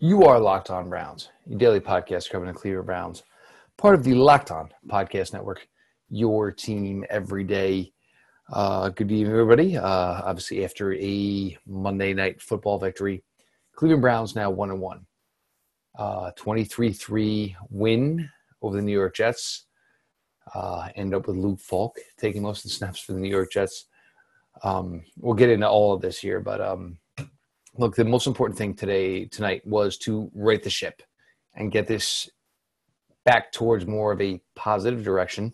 You are Locked On Browns, your daily podcast covering the Cleveland Browns, part of the Locked On Podcast Network, your team every day. Uh, good evening, everybody. Uh, obviously, after a Monday night football victory, Cleveland Browns now 1 and 1. Uh, 23 3 win over the New York Jets. Uh, end up with Luke Falk taking most of the snaps for the New York Jets. Um, we'll get into all of this here, but um, look, the most important thing today, tonight, was to right the ship and get this back towards more of a positive direction.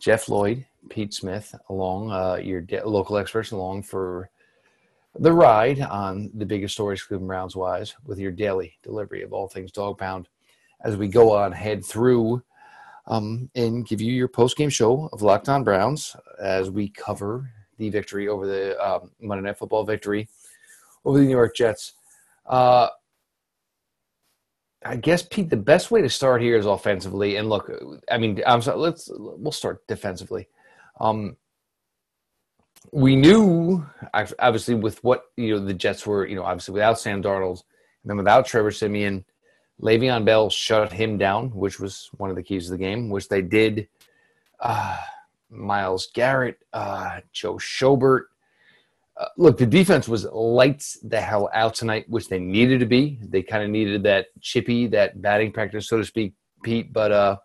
Jeff Lloyd, Pete Smith, along uh, your de- local experts, along for the ride on the biggest stories, Cleveland Browns wise, with your daily delivery of all things dog pound as we go on head through um, and give you your post game show of Locked On Browns as we cover the victory over the um, Monday Night Football victory over the New York Jets. Uh, I guess Pete, the best way to start here is offensively. And look, I mean, I'm sorry, let's we'll start defensively. Um, we knew obviously with what you know the Jets were, you know, obviously without Sam Darnold and then without Trevor Siemian, Le'Veon Bell shut him down, which was one of the keys of the game, which they did. Uh, Myles Garrett, uh, Joe Schobert. Uh, look, the defense was lights the hell out tonight, which they needed to be. They kind of needed that chippy, that batting practice, so to speak, Pete. But uh,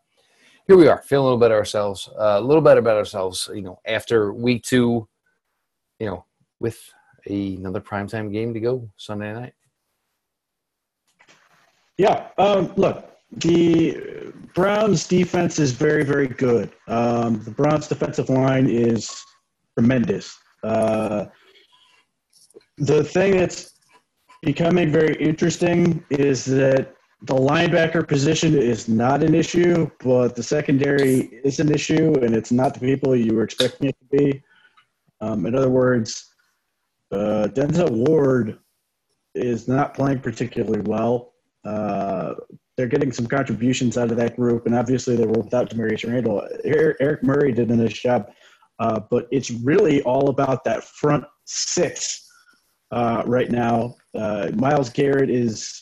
here we are, feeling a little better ourselves, uh, a little better about ourselves. You know, after week two, you know, with another primetime game to go Sunday night. Yeah. Um, look, the Browns defense is very, very good. Um, the Browns defensive line is tremendous. Uh, the thing that's becoming very interesting is that the linebacker position is not an issue, but the secondary is an issue, and it's not the people you were expecting it to be. Um, in other words, uh, Denzel Ward is not playing particularly well. Uh, they're getting some contributions out of that group, and obviously they were without Damarious Randall. Eric Murray did a nice job, uh, but it's really all about that front six uh, right now. Uh, Myles Garrett is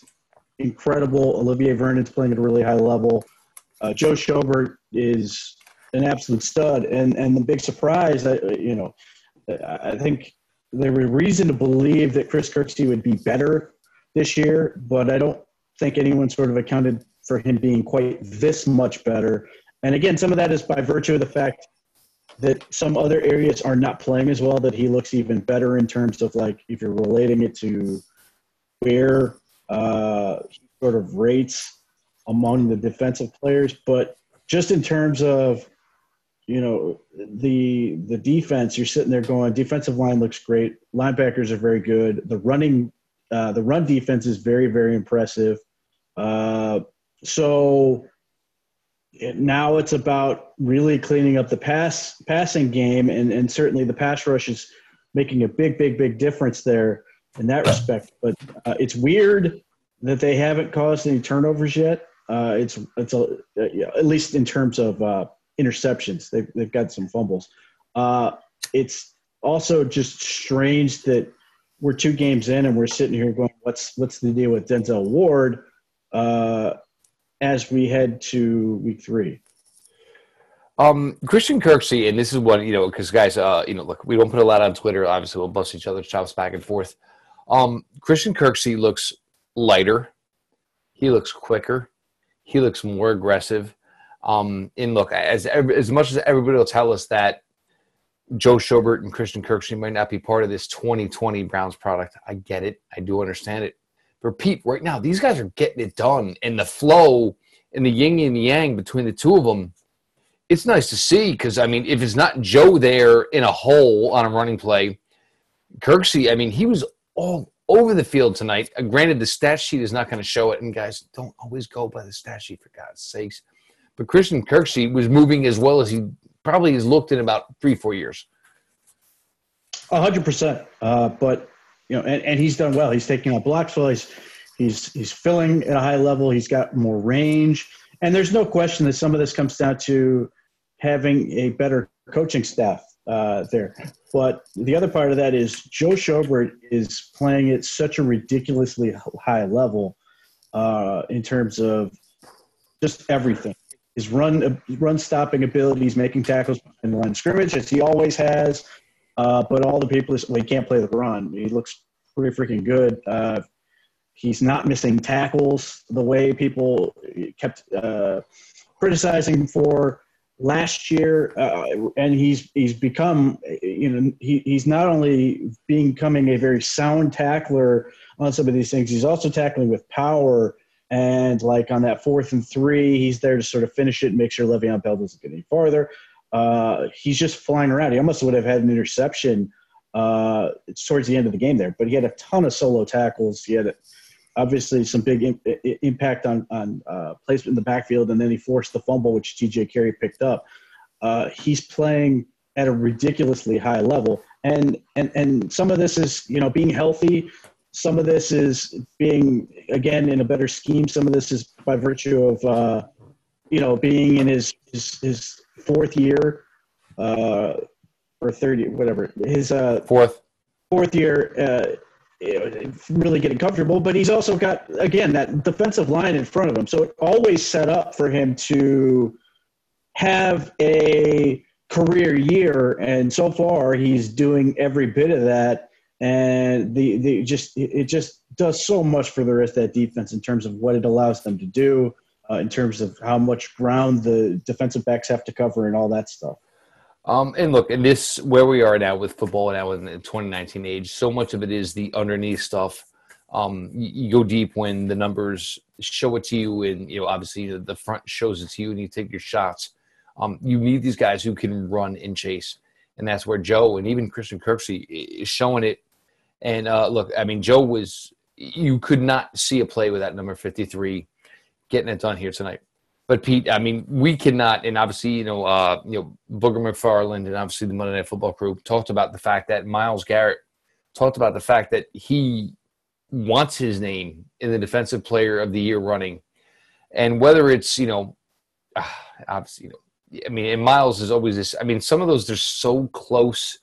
incredible. Olivier Vernon's playing at a really high level. Uh, Joe Schobert is an absolute stud, and and the big surprise, you know, I think there was reason to believe that Chris Kirksey would be better this year, but I don't think anyone sort of accounted for him being quite this much better. And again, some of that is by virtue of the fact that some other areas are not playing as well, that he looks even better in terms of like if you're relating it to where uh, sort of rates among the defensive players. But just in terms of, you know, the the defense, you're sitting there going, defensive line looks great. Linebackers are very good. The running uh, the run defense is very, very impressive. Uh, so it, now it's about really cleaning up the pass passing game, and, and certainly the pass rush is making a big, big, big difference there in that respect. But uh, it's weird that they haven't caused any turnovers yet. Uh, it's it's a, at least in terms of uh, interceptions, they've they've got some fumbles. Uh, it's also just strange that we're two games in and we're sitting here going, what's what's the deal with Denzel Ward uh, as we head to week three? Um, Christian Kirksey, and this is what you know, because guys, uh, you know, look, we don't put a lot on Twitter. Obviously, we'll bust each other's chops back and forth. Um, Christian Kirksey looks lighter. He looks quicker. He looks more aggressive. Um, and look, as as much as everybody will tell us that Joe Schobert and Christian Kirksey might not be part of this 2020 Browns product. I get it. I do understand it. Pete, right now, these guys are getting it done. And the flow and the yin and yang between the two of them, it's nice to see because, I mean, if it's not Joe there in a hole on a running play, Kirksey, I mean, he was all over the field tonight. Uh, granted, the stat sheet is not going to show it. And guys, don't always go by the stat sheet, for God's sakes. But Christian Kirksey was moving as well as he probably has looked in about three, four years. A hundred percent. Uh, but you know, and, and he's done well. He's taking out blocks well. He's he's filling at a high level. He's got more range, and there's no question that some of this comes down to having a better coaching staff uh, there. But the other part of that is Joe Schobert is playing at such a ridiculously high level uh, in terms of just everything. His run run stopping abilities, making tackles in the line scrimmage, as he always has. Uh, but all the people, well, he can't play the run. He looks pretty freaking good. Uh, he's not missing tackles the way people kept uh, criticizing for last year, uh, and he's he's become you know he, he's not only becoming a very sound tackler on some of these things, he's also tackling with power. And like on that fourth and three, he's there to sort of finish it and make sure Le'Veon Bell doesn't get any farther. Uh, he's just flying around. He almost would have had an interception uh, towards the end of the game there, but he had a ton of solo tackles. He had obviously some big in, impact on on uh, placement in the backfield, and then he forced the fumble, which T.J. Carrie picked up. Uh, he's playing at a ridiculously high level, and and and some of this is you know being healthy. Some of this is being again in a better scheme. Some of this is by virtue of uh, you know being in his his, his fourth year uh, or third year, whatever his uh, fourth fourth year. Uh, really getting comfortable, but he's also got again that defensive line in front of him, so it always set up for him to have a career year, and so far he's doing every bit of that. And the the just it just does so much for the rest of that defense in terms of what it allows them to do, uh, in terms of how much ground the defensive backs have to cover and all that stuff. Um, and look, and this where we are now with football now in the 2019 age, so much of it is the underneath stuff. Um, you, go deep when the numbers show it to you, and you know obviously the front shows it to you, and you take your shots. Um, you need these guys who can run and chase, and that's where Joe and even Christian Kirksey is showing it. And uh, look, I mean, Joe was you could not see a play with that number 53 getting it done here tonight. But Pete, I mean, we cannot, and obviously, you know, uh, you know, Booger McFarland and obviously the Monday Night Football crew talked about the fact that Myles Garrett talked about the fact that he wants his name in the Defensive Player of the Year running, and whether it's you know, obviously, you know, I mean, and Myles is always this. I mean, some of those they're so close,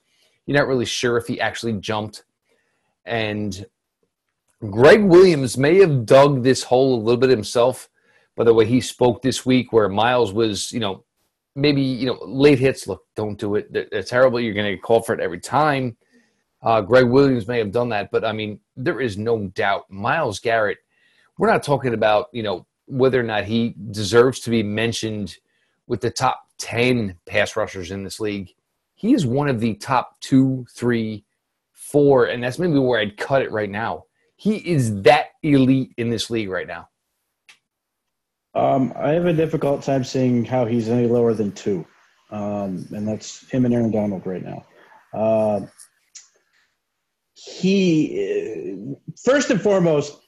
you're not really sure if he actually jumped, and Gregg Williams may have dug this hole a little bit himself by the way he spoke this week, where Myles was, you know, maybe you know late hits. Look, don't do it. It's terrible. You're going to get called for it every time. Uh, Gregg Williams may have done that, but I mean, there is no doubt Myles Garrett. We're not talking about you know whether or not he deserves to be mentioned with the top ten pass rushers in this league. He is one of the top two, three, four, and that's maybe where I'd cut it right now. He is that elite in this league right now. Um, I have a difficult time seeing how he's any lower than two, um, and that's him and Aaron Donald right now. Uh, he first and foremost,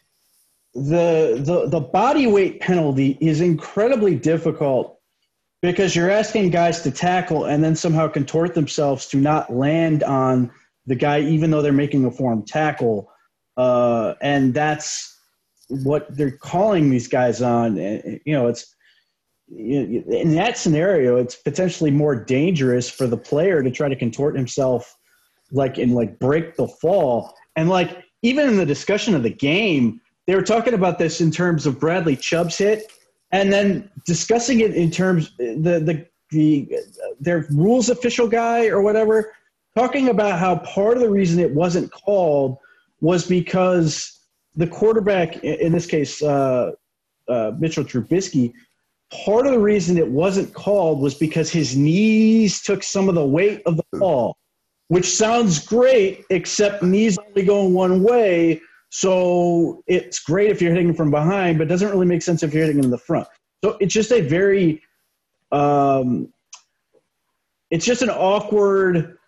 the, the the body weight penalty is incredibly difficult because you're asking guys to tackle and then somehow contort themselves to not land on the guy, even though they're making a form tackle, uh, and that's what they're calling these guys on. Eh, eh, you know, it's in that scenario, it's potentially more dangerous for the player to try to contort himself, like and like break the fall. And like even in the discussion of the game, they were talking about this in terms of Bradley Chubb's hit, and then discussing it in terms eh, the the the their rules official guy or whatever talking about how part of the reason it wasn't called was because the quarterback, in this case, uh, uh, Mitchell Trubisky, part of the reason it wasn't called was because his knees took some of the weight of the ball, which sounds great, except knees only going one way. So it's great if you're hitting from behind, but it doesn't really make sense if you're hitting in the front. So it's just a very, um, it's just an awkward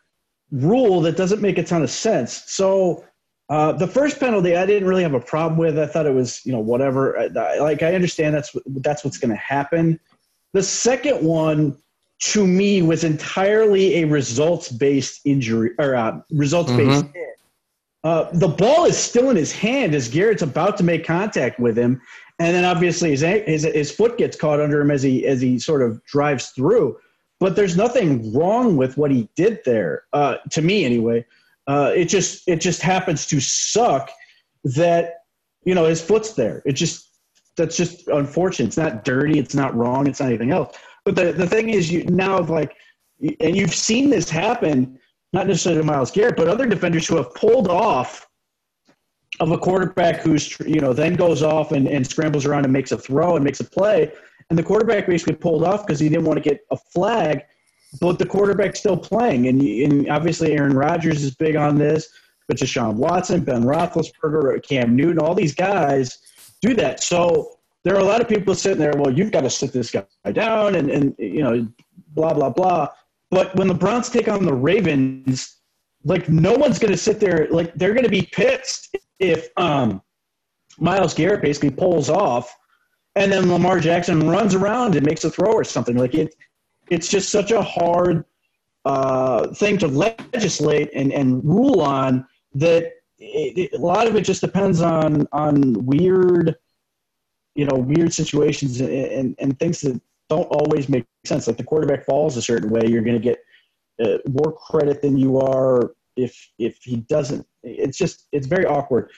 rule that doesn't make a ton of sense. So uh, the first penalty, I didn't really have a problem with. I thought it was, you know, whatever. I, like I understand that's that's what's going to happen. The second one, to me, was entirely a results-based injury or uh, results-based mm-hmm. Uh, the ball is still in his hand as Garrett's about to make contact with him, and then obviously his, his his foot gets caught under him as he as he sort of drives through. But there's nothing wrong with what he did there, uh, to me anyway. Uh, it just it just happens to suck that you know his foot's there. It just that's just unfortunate. It's not dirty. It's not wrong. It's not anything else. But the, the thing is, you now like, and you've seen this happen, not necessarily to Myles Garrett, but other defenders who have pulled off of a quarterback who's, you know, then goes off and, and scrambles around and makes a throw and makes a play. And the quarterback basically pulled off because he didn't want to get a flag, but the quarterback's still playing. And, and obviously, Aaron Rodgers is big on this, but Deshaun Watson, Ben Roethlisberger, Cam Newton, all these guys do that. So there are a lot of people sitting there, well, you've got to sit this guy down and, and you know, blah, blah, blah. But when the Browns take on the Ravens, like no one's going to sit there. Like they're going to be pissed if um, Myles Garrett basically pulls off and then Lamar Jackson runs around and makes a throw or something. Like it, it's just such a hard uh, thing to legislate and, and rule on that it, it, a lot of it just depends on on weird, you know, weird situations and, and, and things that don't always make sense. Like the quarterback falls a certain way, you're going to get uh, more credit than you are if if he doesn't. It's just it's very awkward.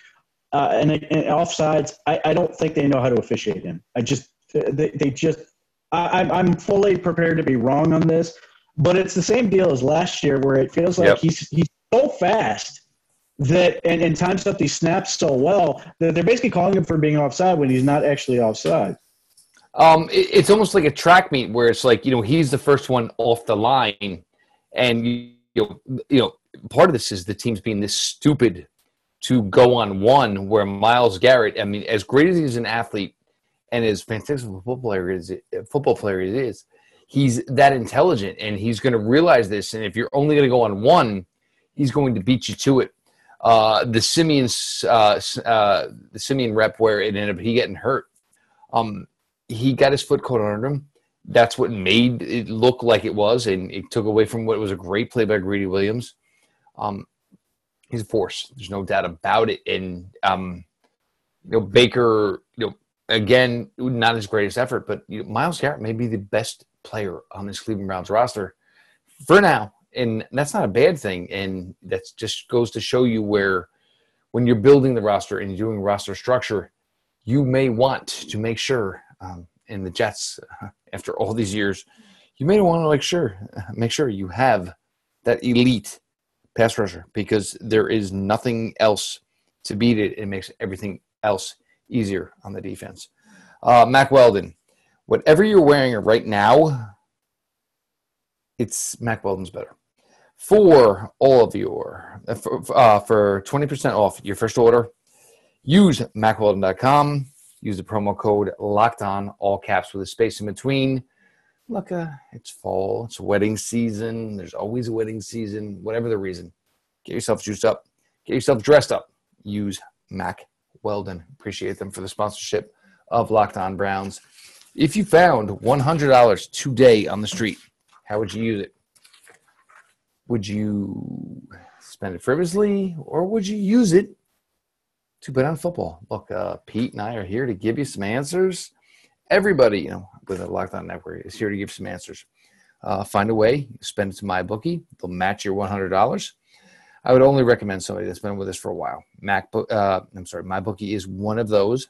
Uh, and, and offsides, I, I don't think they know how to officiate him. I just they, they just I, I'm fully prepared to be wrong on this, but it's the same deal as last year where it feels like yep. he's he's so fast that and, and times up these snaps so well that they're basically calling him for being offside when he's not actually offside. Um, it, it's almost like a track meet where it's like you know he's the first one off the line, and you know, you know part of this is the teams being this stupid to go on one where Myles Garrett, I mean, as great as he's an athlete and as fantastic a football player as football player it is, he's that intelligent and he's going to realize this. And if you're only going to go on one, he's going to beat you to it. Uh, the Siemian's uh, uh, the Siemian rep where it ended up he getting hurt. Um, he got his foot caught under him. That's what made it look like it was, and it took away from what was a great play by Greedy Williams. Um, he's a force. There's no doubt about it. And um, you know, Baker, again, not his greatest effort, but you know, Myles Garrett may be the best player on this Cleveland Browns roster for now, and that's not a bad thing. And that just goes to show you where, when you're building the roster and you're doing roster structure, you may want to make sure. Um, in the Jets, after all these years, you may want to make sure make sure you have that elite pass rusher because there is nothing else to beat it. It makes everything else easier on the defense. Uh, Mack Weldon, whatever you're wearing right now, it's Mack Weldon's better. For all of your, uh, for, uh, for 20% off your first order, use mackweldon.com. Use the promo code locked on, all caps with a space in between look, uh, it's fall, it's wedding season. There's always a wedding season, whatever the reason. Get yourself juiced up, get yourself dressed up. Use Mack Weldon. Appreciate them for the sponsorship of Locked On Browns. If you found $100 today on the street, how would you use it? Would you spend it frivolously or would you use it to bet on football? Look, uh, Pete and I are here to give you some answers. Everybody, you know, with a Locked On Network is here to give some answers. Uh, find a way, spend it to my bookie. They'll match your $100. I would only recommend somebody that's been with us for a while. MacBook, uh, I'm sorry, my bookie is one of those.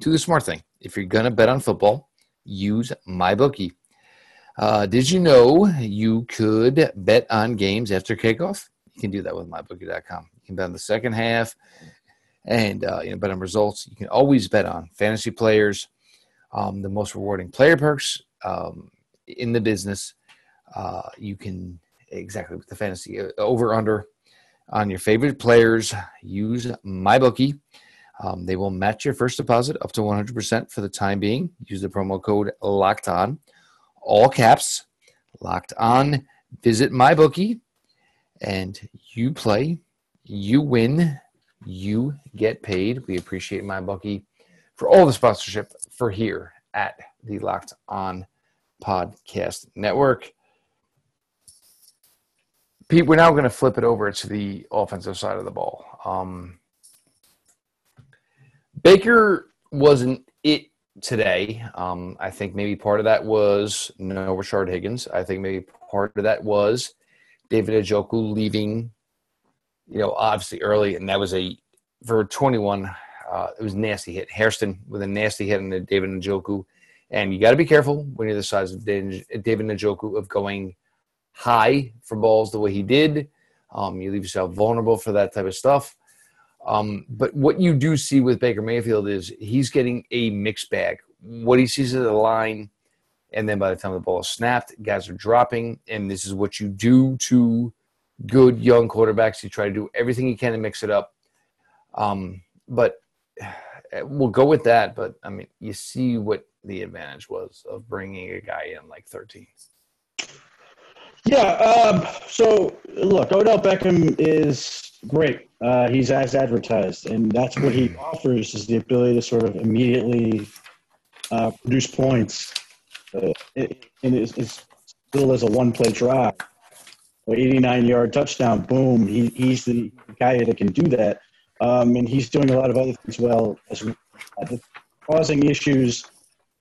Do the smart thing. If you're gonna bet on football, use my bookie. Uh, did you know you could bet on games after kickoff? You can do that with mybookie.com. You can bet on the second half and uh, you know bet on results. You can always bet on fantasy players, um, the most rewarding player perks um, in the business. Uh, you can exactly with the fantasy uh, over under on your favorite players. Use MyBookie. Um, they will match your first deposit up to 100% for the time being. Use the promo code locked on, all caps, locked on. Visit MyBookie and you play, you win, you get paid. We appreciate MyBookie for all the sponsorship for here at the Locked On Podcast Network. Pete, we're now going to flip it over to the offensive side of the ball. Um, Baker wasn't it today. Um, I think maybe part of that was no Rashard Higgins. I think maybe part of that was David Njoku leaving, you know, obviously early, and that was a for 21 Uh, it was nasty hit. Hairston with a nasty hit on David Njoku. And you got to be careful when you're the size of David Njoku of going high for balls the way he did. Um, you leave yourself vulnerable for that type of stuff. Um, but what you do see with Baker Mayfield is he's getting a mixed bag. What he sees at the line, and then by the time the ball is snapped, guys are dropping. And this is what you do to good young quarterbacks. You try to do everything you can to mix it up. Um, but we'll go with that. But I mean, you see what the advantage was of bringing a guy in like 13. Yeah. Um, so look, Odell Beckham is great. Uh, he's as advertised, and that's what he offers is the ability to sort of immediately uh, produce points. Uh, and it's, it's still as a one-play drive, 89-yard touchdown. Boom! He, he's the guy that can do that, um, and he's doing a lot of other things well as well, uh, causing issues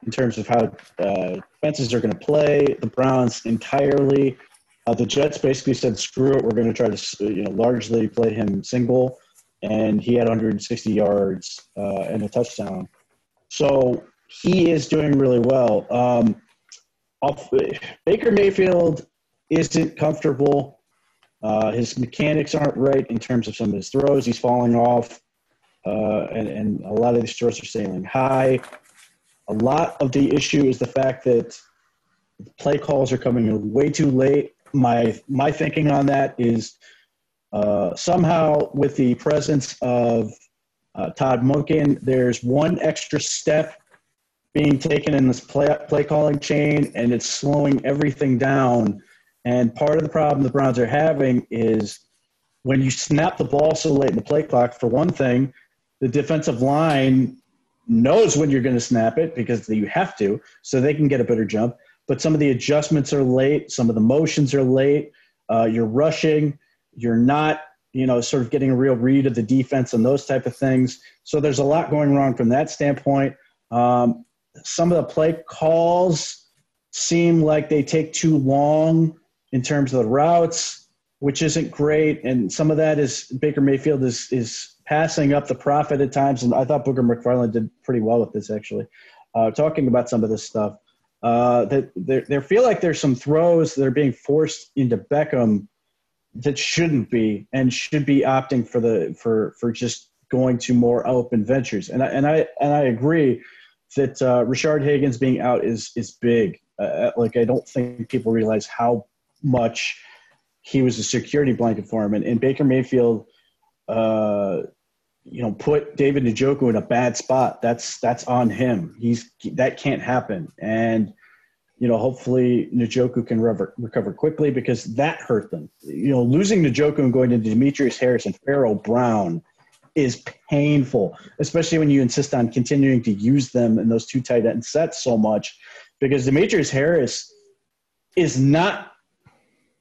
in terms of how uh, defenses are going to play the Browns entirely. Uh, the Jets basically said, "Screw it, we're going to try to you know largely play him single," and he had 160 yards uh, and a touchdown. So he is doing really well. Um, off, Baker Mayfield isn't comfortable. Uh, his mechanics aren't right in terms of some of his throws. He's falling off, uh, and, and a lot of these throws are sailing high. A lot of the issue is the fact that play calls are coming in way too late. My my thinking on that is uh, somehow with the presence of uh, Todd Monken, there's one extra step being taken in this play play calling chain, and it's slowing everything down. And part of the problem the Browns are having is when you snap the ball so late in the play clock. For one thing, the defensive line knows when you're going to snap it because you have to, so they can get a better jump. But some of the adjustments are late, some of the motions are late. Uh, you're rushing, you're not, you know, sort of getting a real read of the defense and those type of things. So there's a lot going wrong from that standpoint. Um, some of the play calls seem like they take too long in terms of the routes, which isn't great. And some of that is Baker Mayfield is is passing up the profit at times. And I thought Booger McFarland did pretty well with this, actually, uh, talking about some of this stuff. Uh, that there feel like there's some throws that are being forced into Beckham that shouldn't be, and should be opting for the for for just going to more open ventures. And I and I and I agree that uh, Rashard Higgins being out is is big. Uh, like I don't think people realize how much he was a security blanket for him. And, and Baker Mayfield uh, you know, put David Njoku in a bad spot. That's that's on him. He's that can't happen. And you know, hopefully Njoku can recover, recover quickly because that hurt them. You know, losing Njoku and going to Demetrius Harris and Pharaoh Brown is painful, especially when you insist on continuing to use them in those two tight end sets so much, because Demetrius Harris is not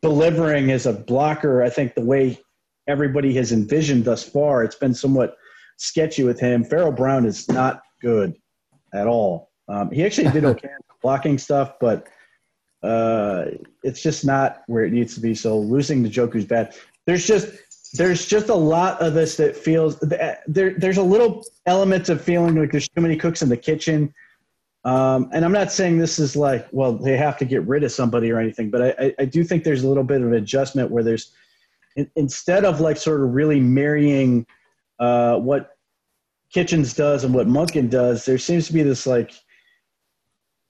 delivering as a blocker. I think the way everybody has envisioned thus far. It's been somewhat sketchy with him. Pharaoh Brown is not good at all. Um, he actually did okay blocking stuff, but uh, it's just not where it needs to be. So losing to is bad. There's just there's just a lot of this that feels there. There's a little element of feeling like there's too many cooks in the kitchen. Um, and I'm not saying this is like, well, they have to get rid of somebody or anything, but I, I do think there's a little bit of adjustment where there's instead of like sort of really marrying uh, what Kitchens does and what Monken does, there seems to be this like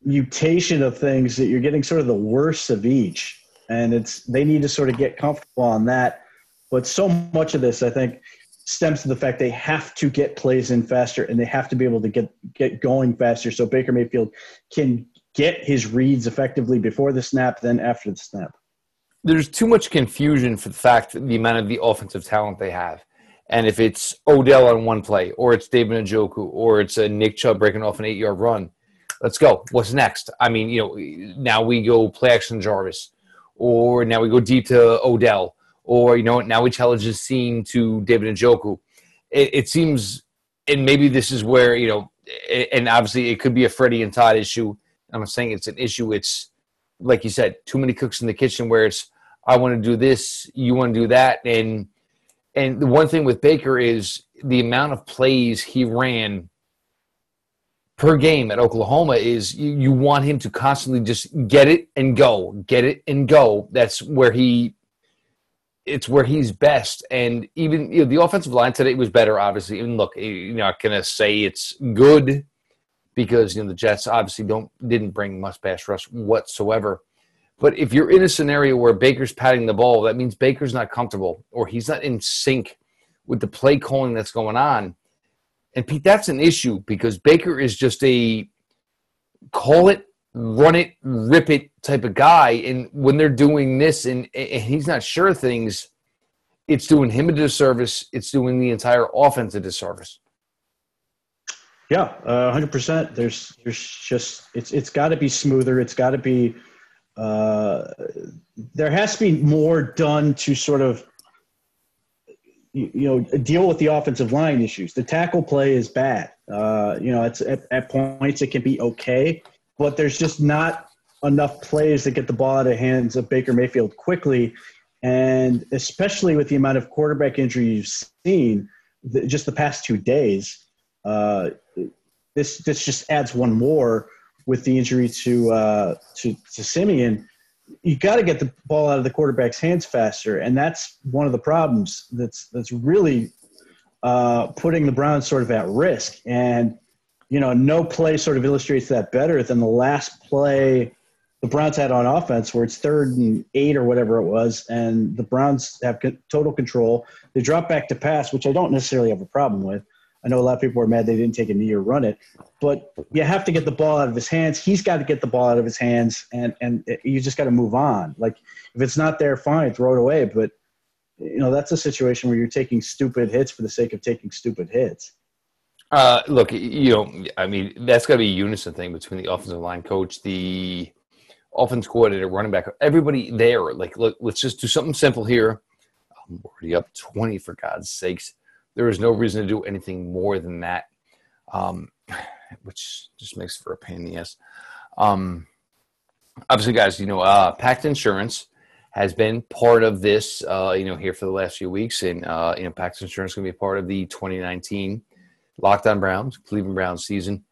mutation of things that you're getting sort of the worst of each, and it's they need to sort of get comfortable on that. But so much of this, I think, stems to the fact they have to get plays in faster and they have to be able to get get going faster, so Baker Mayfield can get his reads effectively before the snap, then after the snap there's too much confusion for the fact the amount of the offensive talent they have. And if it's Odell on one play, or it's David Njoku, or it's a Nick Chubb breaking off an eight yard run, let's go. What's next? I mean, you know, now we go play action Jarvis, or now we go deep to Odell, or you know, now we challenge the scene to David Njoku. It, it seems, and maybe this is where you know, and obviously it could be a Freddie and Todd issue. I'm not saying it's an issue. It's like you said, too many cooks in the kitchen where it's I want to do this, you want to do that, and and the one thing with Baker is the amount of plays he ran per game at Oklahoma is you, you want him to constantly just get it and go, get it and go. That's where he it's where he's best. And even you know, the offensive line today was better, obviously. And look, you're not gonna say it's good because you know the Jets obviously don't didn't bring much pass rush whatsoever. But if you're in a scenario where Baker's patting the ball, that means Baker's not comfortable or he's not in sync with the play calling that's going on. And Pete, that's an issue because Baker is just a call it, run it, rip it type of guy. And when they're doing this and, and he's not sure things, it's doing him a disservice. It's doing the entire offense a disservice. Yeah, hundred uh, percent. There's, there's just it's it's got to be smoother. It's got to be. Uh, there has to be more done to sort of you, you, know deal with the offensive line issues. The tackle play is bad. Uh, you know, it's at, at, points it can be okay, but there's just not enough plays to get the ball out of hands of Baker Mayfield quickly, and especially with the amount of quarterback injury you've seen the, just the past two days. Uh, this this just adds one more with the injury to uh, to to Siemian you got to get the ball out of the quarterback's hands faster, and that's one of the problems that's that's really uh, putting the Browns sort of at risk. And you know, no play sort of illustrates that better than the last play the Browns had on offense, where it's third and eight or whatever it was, and the Browns have total control. They drop back to pass, which I don't necessarily have a problem with. I know a lot of people were mad they didn't take a knee or run it, but you have to get the ball out of his hands. He's got to get the ball out of his hands, and and you just got to move on. Like if it's not there, fine, throw it away. But you know that's a situation where you're taking stupid hits for the sake of taking stupid hits. Uh, look, you know, I mean, that's got to be a unison thing between the offensive line coach, the offense coordinator, running back, everybody there. Like, look, let's just do something simple here. I'm already up 20 for God's sakes there is no reason to do anything more than that, um, which just makes for a pain in the ass. Um, obviously, guys, you know, uh, Pact Insurance has been part of this, uh, you know, here for the last few weeks, and uh, you know, Pact Insurance is going to be part of the 2019 Locked On Browns, Cleveland Browns season.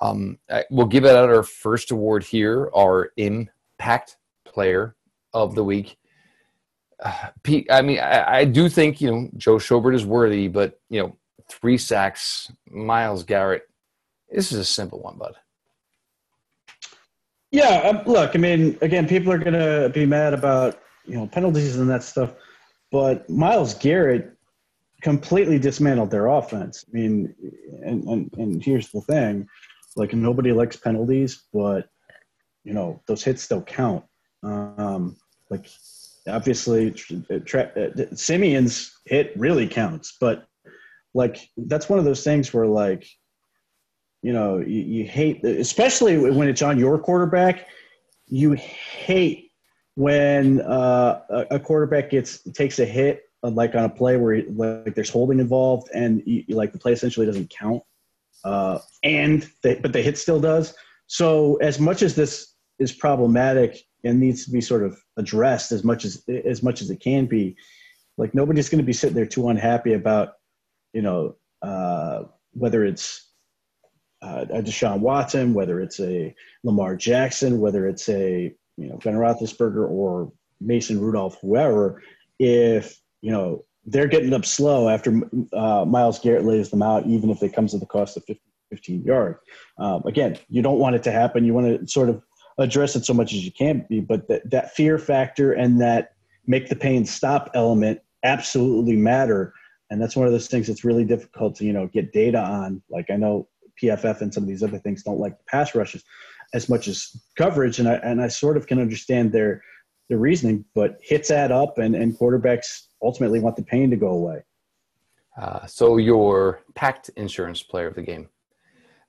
Um, we'll give out our first award here, our Impact Player of the Week. I mean, I, I, do think you know Joe Schobert is worthy, but you know, three sacks, Myles Garrett. This is a simple one, bud. Yeah, um, look, I mean, again, people are gonna be mad about you know penalties and that stuff, but Myles Garrett completely dismantled their offense. I mean, and and, and here's the thing, like nobody likes penalties, but you know those hits still count. Um, like obviously tra- uh, Siemian's hit really counts, but like that's one of those things where like you know you, you, hate especially when it's on your quarterback you hate when uh, a quarterback gets takes a hit uh, like on a play where like there's holding involved and you, like the play essentially doesn't count uh, and they, but the hit still does. So as much as this is problematic and needs to be sort of addressed as much as as much as it can be. Like nobody's going to be sitting there too unhappy about, you know, uh, whether it's uh, a Deshaun Watson, whether it's a Lamar Jackson, whether it's a you know Ben Roethlisberger or Mason Rudolph, whoever, if you know they're getting up slow after uh, Myles Garrett lays them out, even if it comes at the cost of 15 yards. Um, again, you don't want it to happen. You want to sort of address it so much as you can be, but that, that fear factor and that make the pain stop element absolutely matter. And that's one of those things that's really difficult to, you know, get data on. Like I know PFF and some of these other things don't like pass rushes as much as coverage. And I, and I sort of can understand their, their reasoning, but hits add up and, and quarterbacks ultimately want the pain to go away. Uh, so your packed insurance player of the game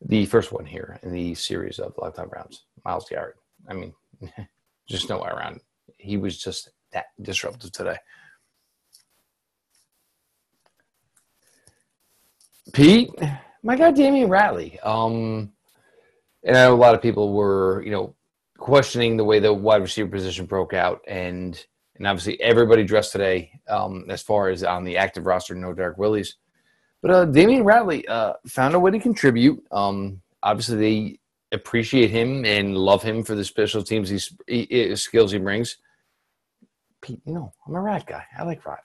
the first one here in the series of On Browns, Myles Garrett. I mean, just no way around. He was just that disruptive today. Pete, my God, Damion Ratley. Um, and I know a lot of people were, you know, questioning the way the wide receiver position broke out, and and obviously everybody dressed today. Um, as far as on the active roster, no Derrick Willies. But uh, Damion Ratley uh, found a way to contribute. Um, obviously, they appreciate him and love him for the special teams he, he, skills he brings. Pete, you know, I'm a rat guy. I like rat.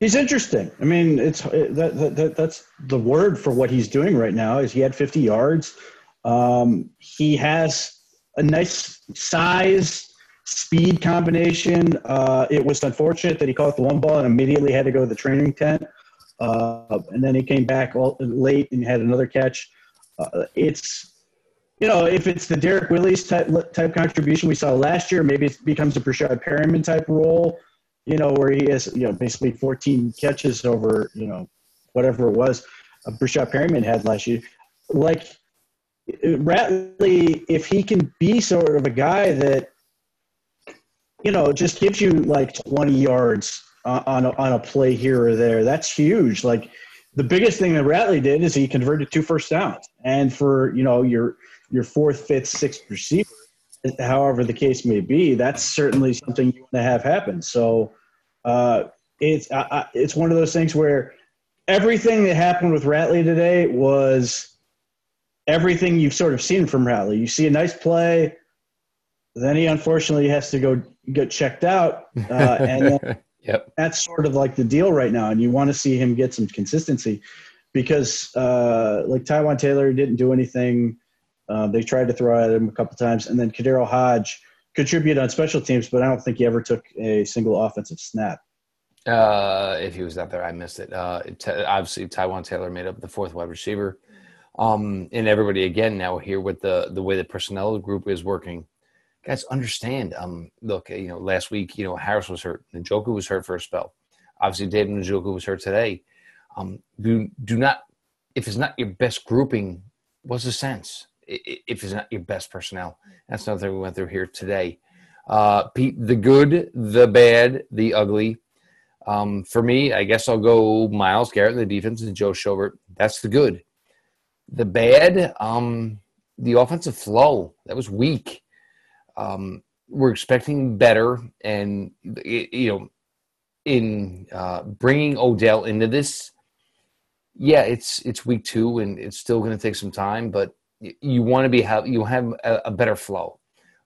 He's interesting. I mean, it's that, that, that's the word for what he's doing right now. Is he had 50 yards? Um, he has a nice size speed combination. Uh, it was unfortunate that he caught the one ball and immediately had to go to the training tent. Uh, and then he came back all, late and had another catch. Uh, it's you know, if it's the Derrick Willies type type contribution we saw last year, maybe it becomes a Breshad Perriman type role. You know, where he has you know basically 14 catches over you know whatever it was uh, Breshad Perriman had last year. Like Ratley, if he can be sort of a guy that you know just gives you like 20 yards on a, on a play here or there, that's huge. Like the biggest thing that Ratley did is he converted two first downs, and for you know your your fourth, fifth, sixth receiver, however the case may be, that's certainly something you want to have happen. So uh, it's uh, it's one of those things where everything that happened with Ratley today was everything you've sort of seen from Ratley. You see a nice play, then he unfortunately has to go get checked out, uh, and then, yep. that's sort of like the deal right now. And you want to see him get some consistency because, uh, like Taywan Taylor didn't do anything. Uh, they tried to throw at him a couple times, and then KhaDarel Hodge contributed on special teams, but I don't think he ever took a single offensive snap. Uh, if he was out there, I missed it. Uh, t- obviously, Taywan Taylor made up the fourth wide receiver, um, and everybody again now here with the the way the personnel group is working. Guys, understand. Um, look, you know, last week, you know, Harris was hurt, Njoku was hurt for a spell. Obviously, David Njoku was hurt today. Um, do do not if it's not your best grouping, what's the sense? if it's not your best personnel. That's another thing we went through here today. Uh, Pete, the good, the bad, the ugly. Um, for me, I guess I'll go Myles Garrett, in the defense, and Joe Schobert. That's the good. The bad, um, the offensive flow. That was weak. Um, we're expecting better, and you know, in uh, bringing Odell into this, yeah, it's it's week two, and it's still going to take some time, but you want to be have you have a, a better flow.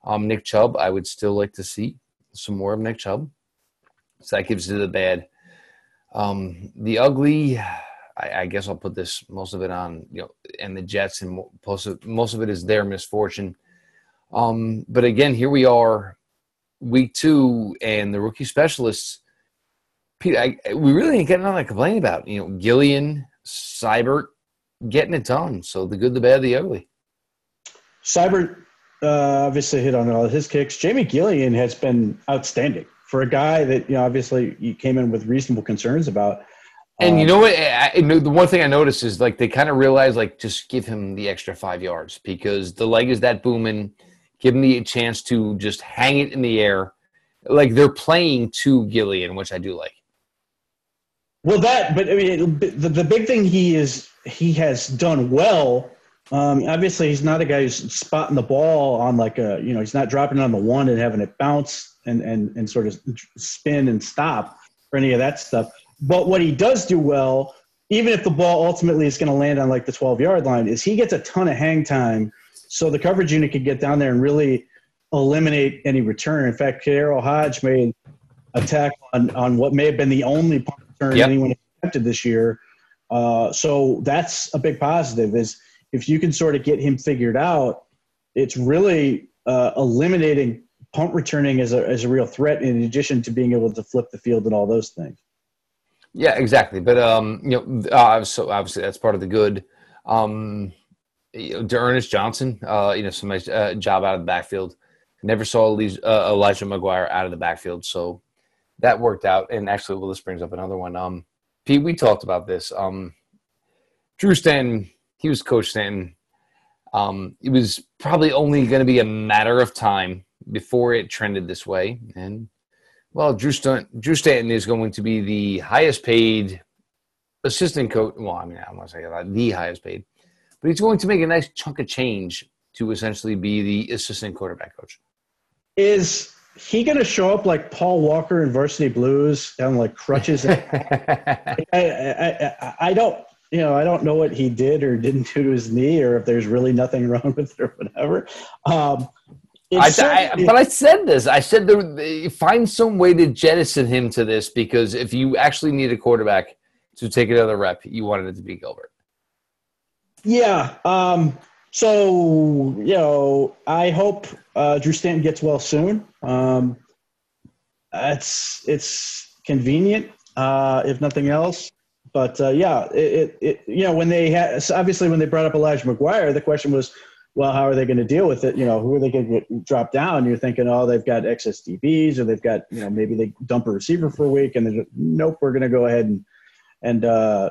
Um, Nick Chubb, I would still like to see some more of Nick Chubb. So that gives you the bad. Um, the ugly, I, I, guess I'll put this most of it on you know, and the Jets, and most of most of it is their misfortune. Um, but again, here we are, week two, and the rookie specialists. Pete, I, we really ain't getting nothing to complain about. You know, Gillan, Seibert, getting it done. So the good, the bad, the ugly. Seibert uh, obviously hit on all of his kicks. Jamie Gillan has been outstanding for a guy that you know obviously you came in with reasonable concerns about. And um, you know what? I, I, the one thing I noticed is like they kind of realized like just give him the extra five yards because the leg is that booming. Give him the chance to just hang it in the air, like they're playing to Gillan, which I do like. Well, that, but I mean, the, the big thing he is he has done well. Um, obviously, he's not a guy who's spotting the ball on like a you know he's not dropping it on the one and having it bounce and and and sort of spin and stop or any of that stuff. But what he does do well, even if the ball ultimately is going to land on like the 12 yard line, is he gets a ton of hang time, so the coverage unit could get down there and really eliminate any return. In fact, KhaDarel Hodge made a tackle on, on what may have been the only punt return yep. anyone attempted this year uh, so that's a big positive. Is if you can sort of get him figured out, it's really uh, eliminating punt returning as a as a real threat. In addition to being able to flip the field and all those things. Yeah, exactly. But um, you know, uh, so obviously that's part of the good. Um, you know, Ernest Johnson, uh, you know, some nice uh, job out of the backfield. Never saw Elijah, uh, Elijah McGuire out of the backfield, so that worked out. And actually, well, this brings up another one. Um, Pete, we talked about this. Um, Drew Stanton, he was Coach Stanton. Um, it was probably only going to be a matter of time before it trended this way. And, well, Drew, Stanton, Drew Stanton is going to be the highest paid assistant coach. Well, I mean, I want to say that, the highest paid, but he's going to make a nice chunk of change to essentially be the assistant quarterback coach. Is he going to show up like Paul Walker in Varsity Blues and like crutches? I, I, I, I don't, you know, I don't know what he did or didn't do to his knee, or if there's really nothing wrong with it or whatever. Um, I, I, but I said this. I said there, find some way to jettison him to this because if you actually need a quarterback to take another rep, you wanted it to be Gilbert. Yeah. Um, so you know, I hope uh, Drew Stanton gets well soon. Um, it's it's convenient, uh, if nothing else. But uh, yeah, it, it, it, you know when they had obviously when they brought up Elijah McGuire, the question was, well, how are they going to deal with it? You know, who are they going to drop down? You're thinking, oh, they've got excess DBs, or they've got you know maybe they dump a receiver for a week, and they're nope, we're going to go ahead and and uh,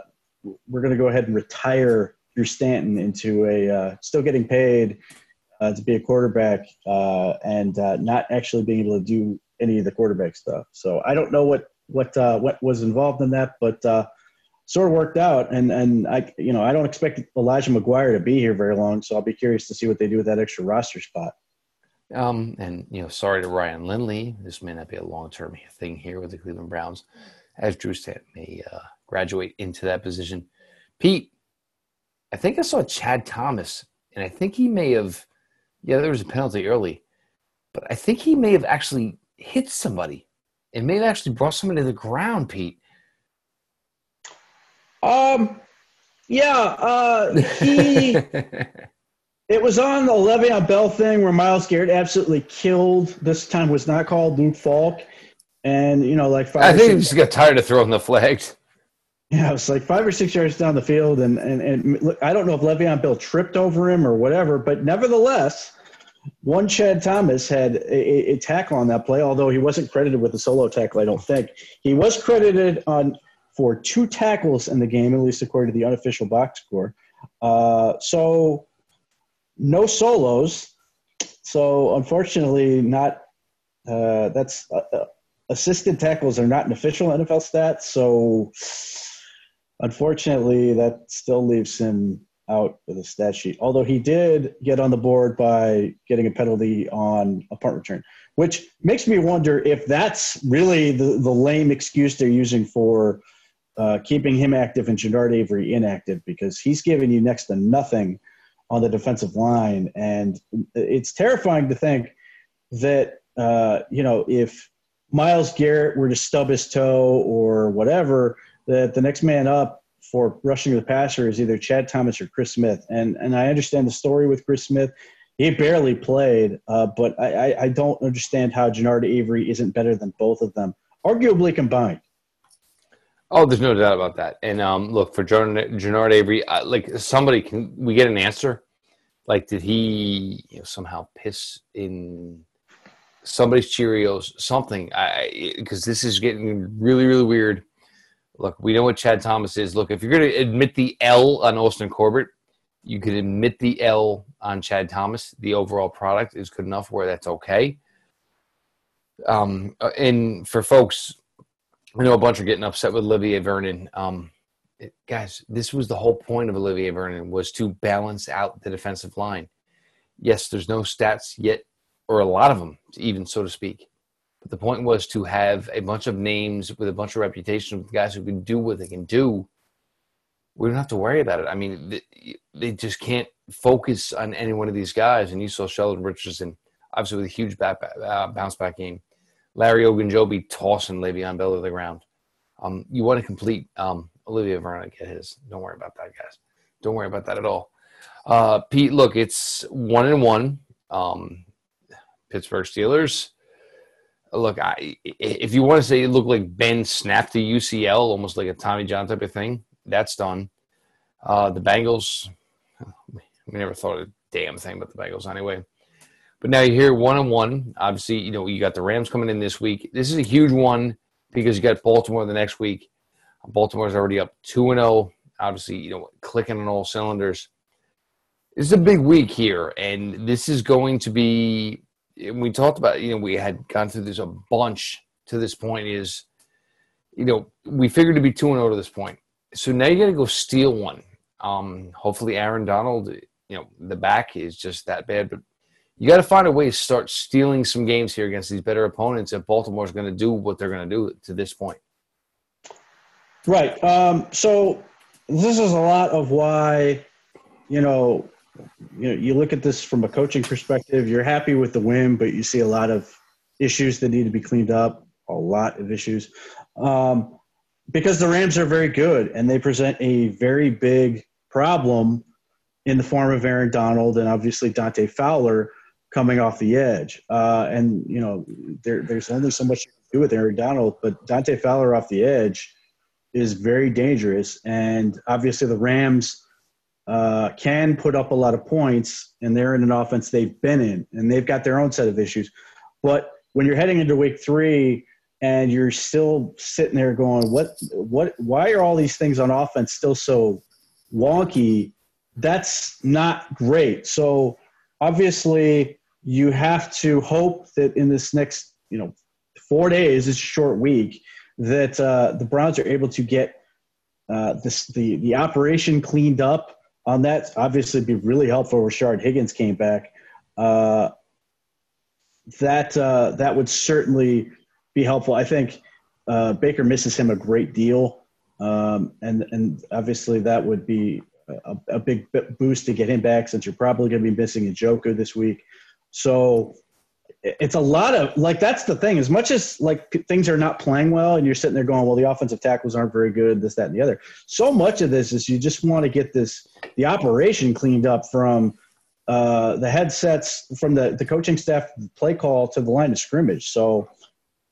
we're going to go ahead and retire Drew Stanton into a uh, still getting paid uh, to be a quarterback uh, and uh, not actually being able to do any of the quarterback stuff. So I don't know what what uh, what was involved in that, but sort of worked out. And and I you know I don't expect Elijah McGuire to be here very long, so I'll be curious to see what they do with that extra roster spot. Um, and you know, sorry to Ryan Lindley. This may not be a long-term thing here with the Cleveland Browns, as Drew Stanton may uh, graduate into that position. Pete, I think I saw Chad Thomas, and I think he may have. Yeah, there was a penalty early, but I think he may have actually hit somebody, and may have actually brought somebody to the ground. Pete. Um, yeah, uh, he. it was on the Le'Veon Bell thing where Myles Garrett absolutely killed. This time was not called Luke Falk, and you know, like five. I think he just got tired of throwing the flags. Yeah, it was like five or six yards down the field, and and and look, I don't know if Le'Veon Bell tripped over him or whatever, but nevertheless, one Chad Thomas had a, a, tackle on that play, although he wasn't credited with a solo tackle. I don't think he was credited on for two tackles in the game, at least according to the unofficial box score. Uh, so no solos. So unfortunately, not. Uh, that's uh, uh assisted tackles are not an official NFL stat. So Unfortunately, that still leaves him out of the stat sheet. Although he did get on the board by getting a penalty on a punt return, which makes me wonder if that's really the, the lame excuse they're using for uh, keeping him active and Genard Avery inactive because he's given you next to nothing on the defensive line. And it's terrifying to think that, uh, you know, if Myles Garrett were to stub his toe or whatever, that the next man up for rushing the passer is either Chad Thomas or Chris Smith. And and I understand the story with Chris Smith. He barely played, uh, but I, I, I, don't understand how Genard Avery isn't better than both of them, arguably combined. Oh, there's no doubt about that. And um, look for Genard Avery, uh, like somebody can we get an answer? Like, did he you know, somehow piss in somebody's Cheerios? Something? Because this is getting really really weird look, we know what Chad Thomas is. Look, if you're going to admit the L on Austin Corbett, you could admit the L on Chad Thomas. The overall product is good enough where that's okay. Um, uh, and for folks, I know a bunch are getting upset with Olivier Vernon. Um, it, guys, this was the whole point of Olivier Vernon was to balance out the defensive line. Yes, there's no stats yet, or a lot of them, even so to speak. But the point was to have a bunch of names with a bunch of reputation with guys who can do what they can do. We don't have to worry about it. I mean, they, just can't focus on any one of these guys. And you saw Sheldon Richardson, obviously with a huge back, uh, bounce back game. Larry Ogunjobi tossing Le'Veon Bell to the ground. Um, you want to complete um, Olivier Vernon get his. Don't worry about that, guys. Don't worry about that at all. Uh, Pete, look, it's one and one. Um, Pittsburgh Steelers look, I, if you want to say it looked like Ben snapped the UCL, almost like a Tommy John type of thing, that's done. Uh, the Bengals, we never thought a damn thing about the Bengals anyway. But now you're here one on one. Obviously, you know, you got the Rams coming in this week. This is a huge one because you got Baltimore the next week. Baltimore's already up 2 and 0. Obviously, you know, clicking on all cylinders. This is a big week here, and this is going to be we talked about, you know, we had gone through this a bunch to this point is, you know, we figured to be 2 0 to this point. So now you got to go steal one. Um, hopefully, Aaron Donald, you know, the back is just that bad, but you got to find a way to start stealing some games here against these better opponents if Baltimore's going to do what they're going to do to this point. Right. Um, so this is a lot of why, you know, you know, you look at this from a coaching perspective. You're happy with the win, but you see a lot of issues that need to be cleaned up. A lot of issues, um, because the Rams are very good and they present a very big problem in the form of Aaron Donald and obviously Dante Fowler coming off the edge. Uh, and you know, there, there's only so much you can do with Aaron Donald, but Dante Fowler off the edge is very dangerous. And obviously, the Rams uh, can put up a lot of points, and they're in an offense they've been in, and they've got their own set of issues. But when you're heading into week three and you're still sitting there going, "What? What? Why are all these things on offense still so wonky?" That's not great. So obviously, you have to hope that in this next, you know, four days, it's a short week, that uh, the Browns are able to get uh, this, the the operation cleaned up. On that, obviously, be really helpful. Rashard Higgins came back. Uh, that uh, that would certainly be helpful. I think uh, Baker misses him a great deal, um, and and obviously that would be a, a, big boost to get him back since you're probably going to be missing a Joker this week. So it's a lot of like that's the thing. As much as like things are not playing well, and you're sitting there going, "Well, the offensive tackles aren't very good," this, that, and the other. So much of this is you just want to get this the operation cleaned up from uh, the headsets, from the the coaching staff, play call to the line of scrimmage. So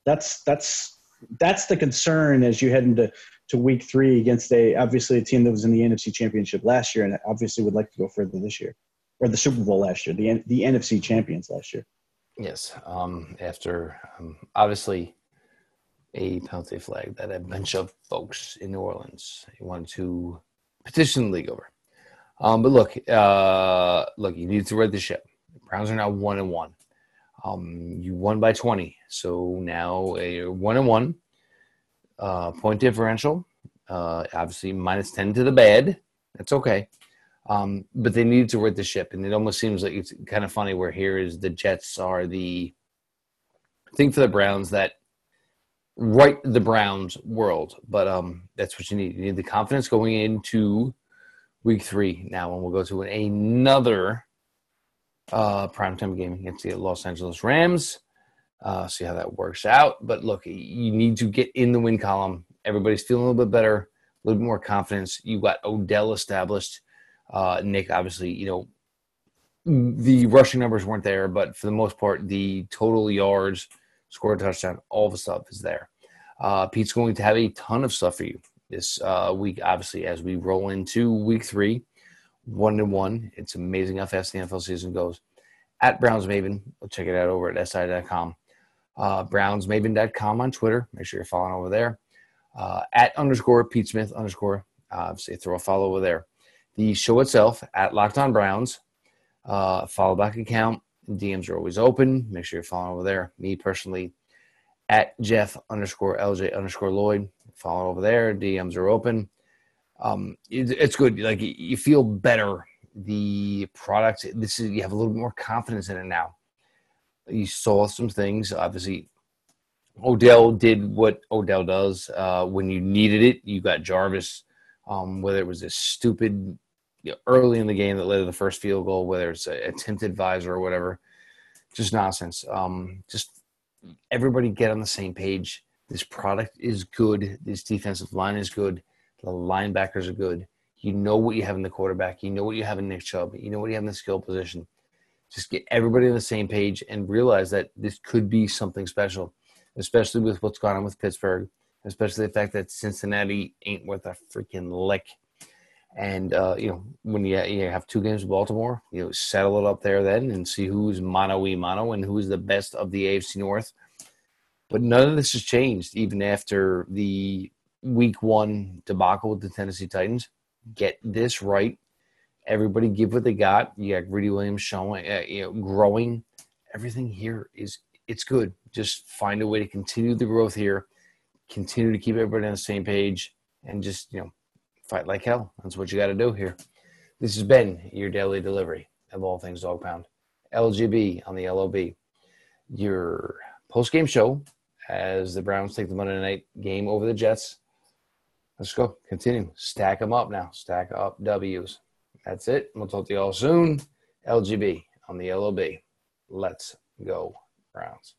that's that's that's the concern as you head into to week three against a obviously a team that was in the NFC Championship last year and obviously would like to go further this year, or the Super Bowl last year, the the NFC champions last year. Yes. Um, after um, obviously a penalty flag that a bunch of folks in New Orleans wanted to petition the league over. Um, but look, uh, look, you need to read the ship. The Browns are now one and one. Um, you won by twenty, so now a one and one uh, point differential. Uh, obviously, minus ten to the bad. That's okay. Um, but they needed to right the ship, and it almost seems like it's kind of funny where here is the Jets are the thing for the Browns that right the Browns world. But um, that's what you need. You need the confidence going into week three now, and we'll go to another uh, primetime game against the Los Angeles Rams. Uh, see how that works out. But look, you need to get in the win column. Everybody's feeling a little bit better, a little bit more confidence. You got Odell established uh, Nick, obviously, you know, the rushing numbers weren't there, but for the most part, the total yards, scored touchdown, all the stuff is there. Uh, Pete's going to have a ton of stuff for you this uh, week, obviously, as we roll into week three, one to one. It's amazing how fast the NFL season goes. At Browns Maven, check it out over at si.com. Uh, BrownsMaven.com on Twitter. Make sure you're following over there. Uh, at underscore Pete Smith underscore. Uh, obviously, throw a follow over there the show itself at Locked On Browns. Uh, follow back account. DMs are always open. Make sure you're following over there. Me personally, at Jeff underscore LJ underscore Lloyd. Follow over there. DMs are open. Um, it, it's good. Like you feel better. The product. This is you have a little more confidence in it now. You saw some things. Obviously, Odell did what Odell does uh, when you needed it. You got Jarvis. Um, whether it was a stupid you know, early in the game that led to the first field goal, whether it's a, attempted visor or whatever. Just nonsense. Um, just everybody get on the same page. This product is good. This defensive line is good. The linebackers are good. You know what you have in the quarterback. You know what you have in Nick Chubb. You know what you have in the skill position. Just get everybody on the same page and realize that this could be something special, especially with what's going on with Pittsburgh, especially the fact that Cincinnati ain't worth a freaking lick. And uh, you know, when you, you have two games with Baltimore, you know, settle it up there then and see who's mono e mono and who's the best of the AFC North. But none of this has changed even after the week one debacle with the Tennessee Titans. Get this right. Everybody give what they got. You got Greedy Williams showing, uh, you know, growing. Everything here is it's good. Just find a way to continue the growth here. Continue to keep everybody on the same page, and just you know fight like hell. That's what you got to do here. This has been your daily delivery of all things dog pound. LGB on the LOB. Your post game show as the Browns take the Monday night game over the Jets. Let's go. Continue. Stack them up now. Stack up W's. That's it. We'll talk to you all soon. LGB on the LOB. Let's go, Browns.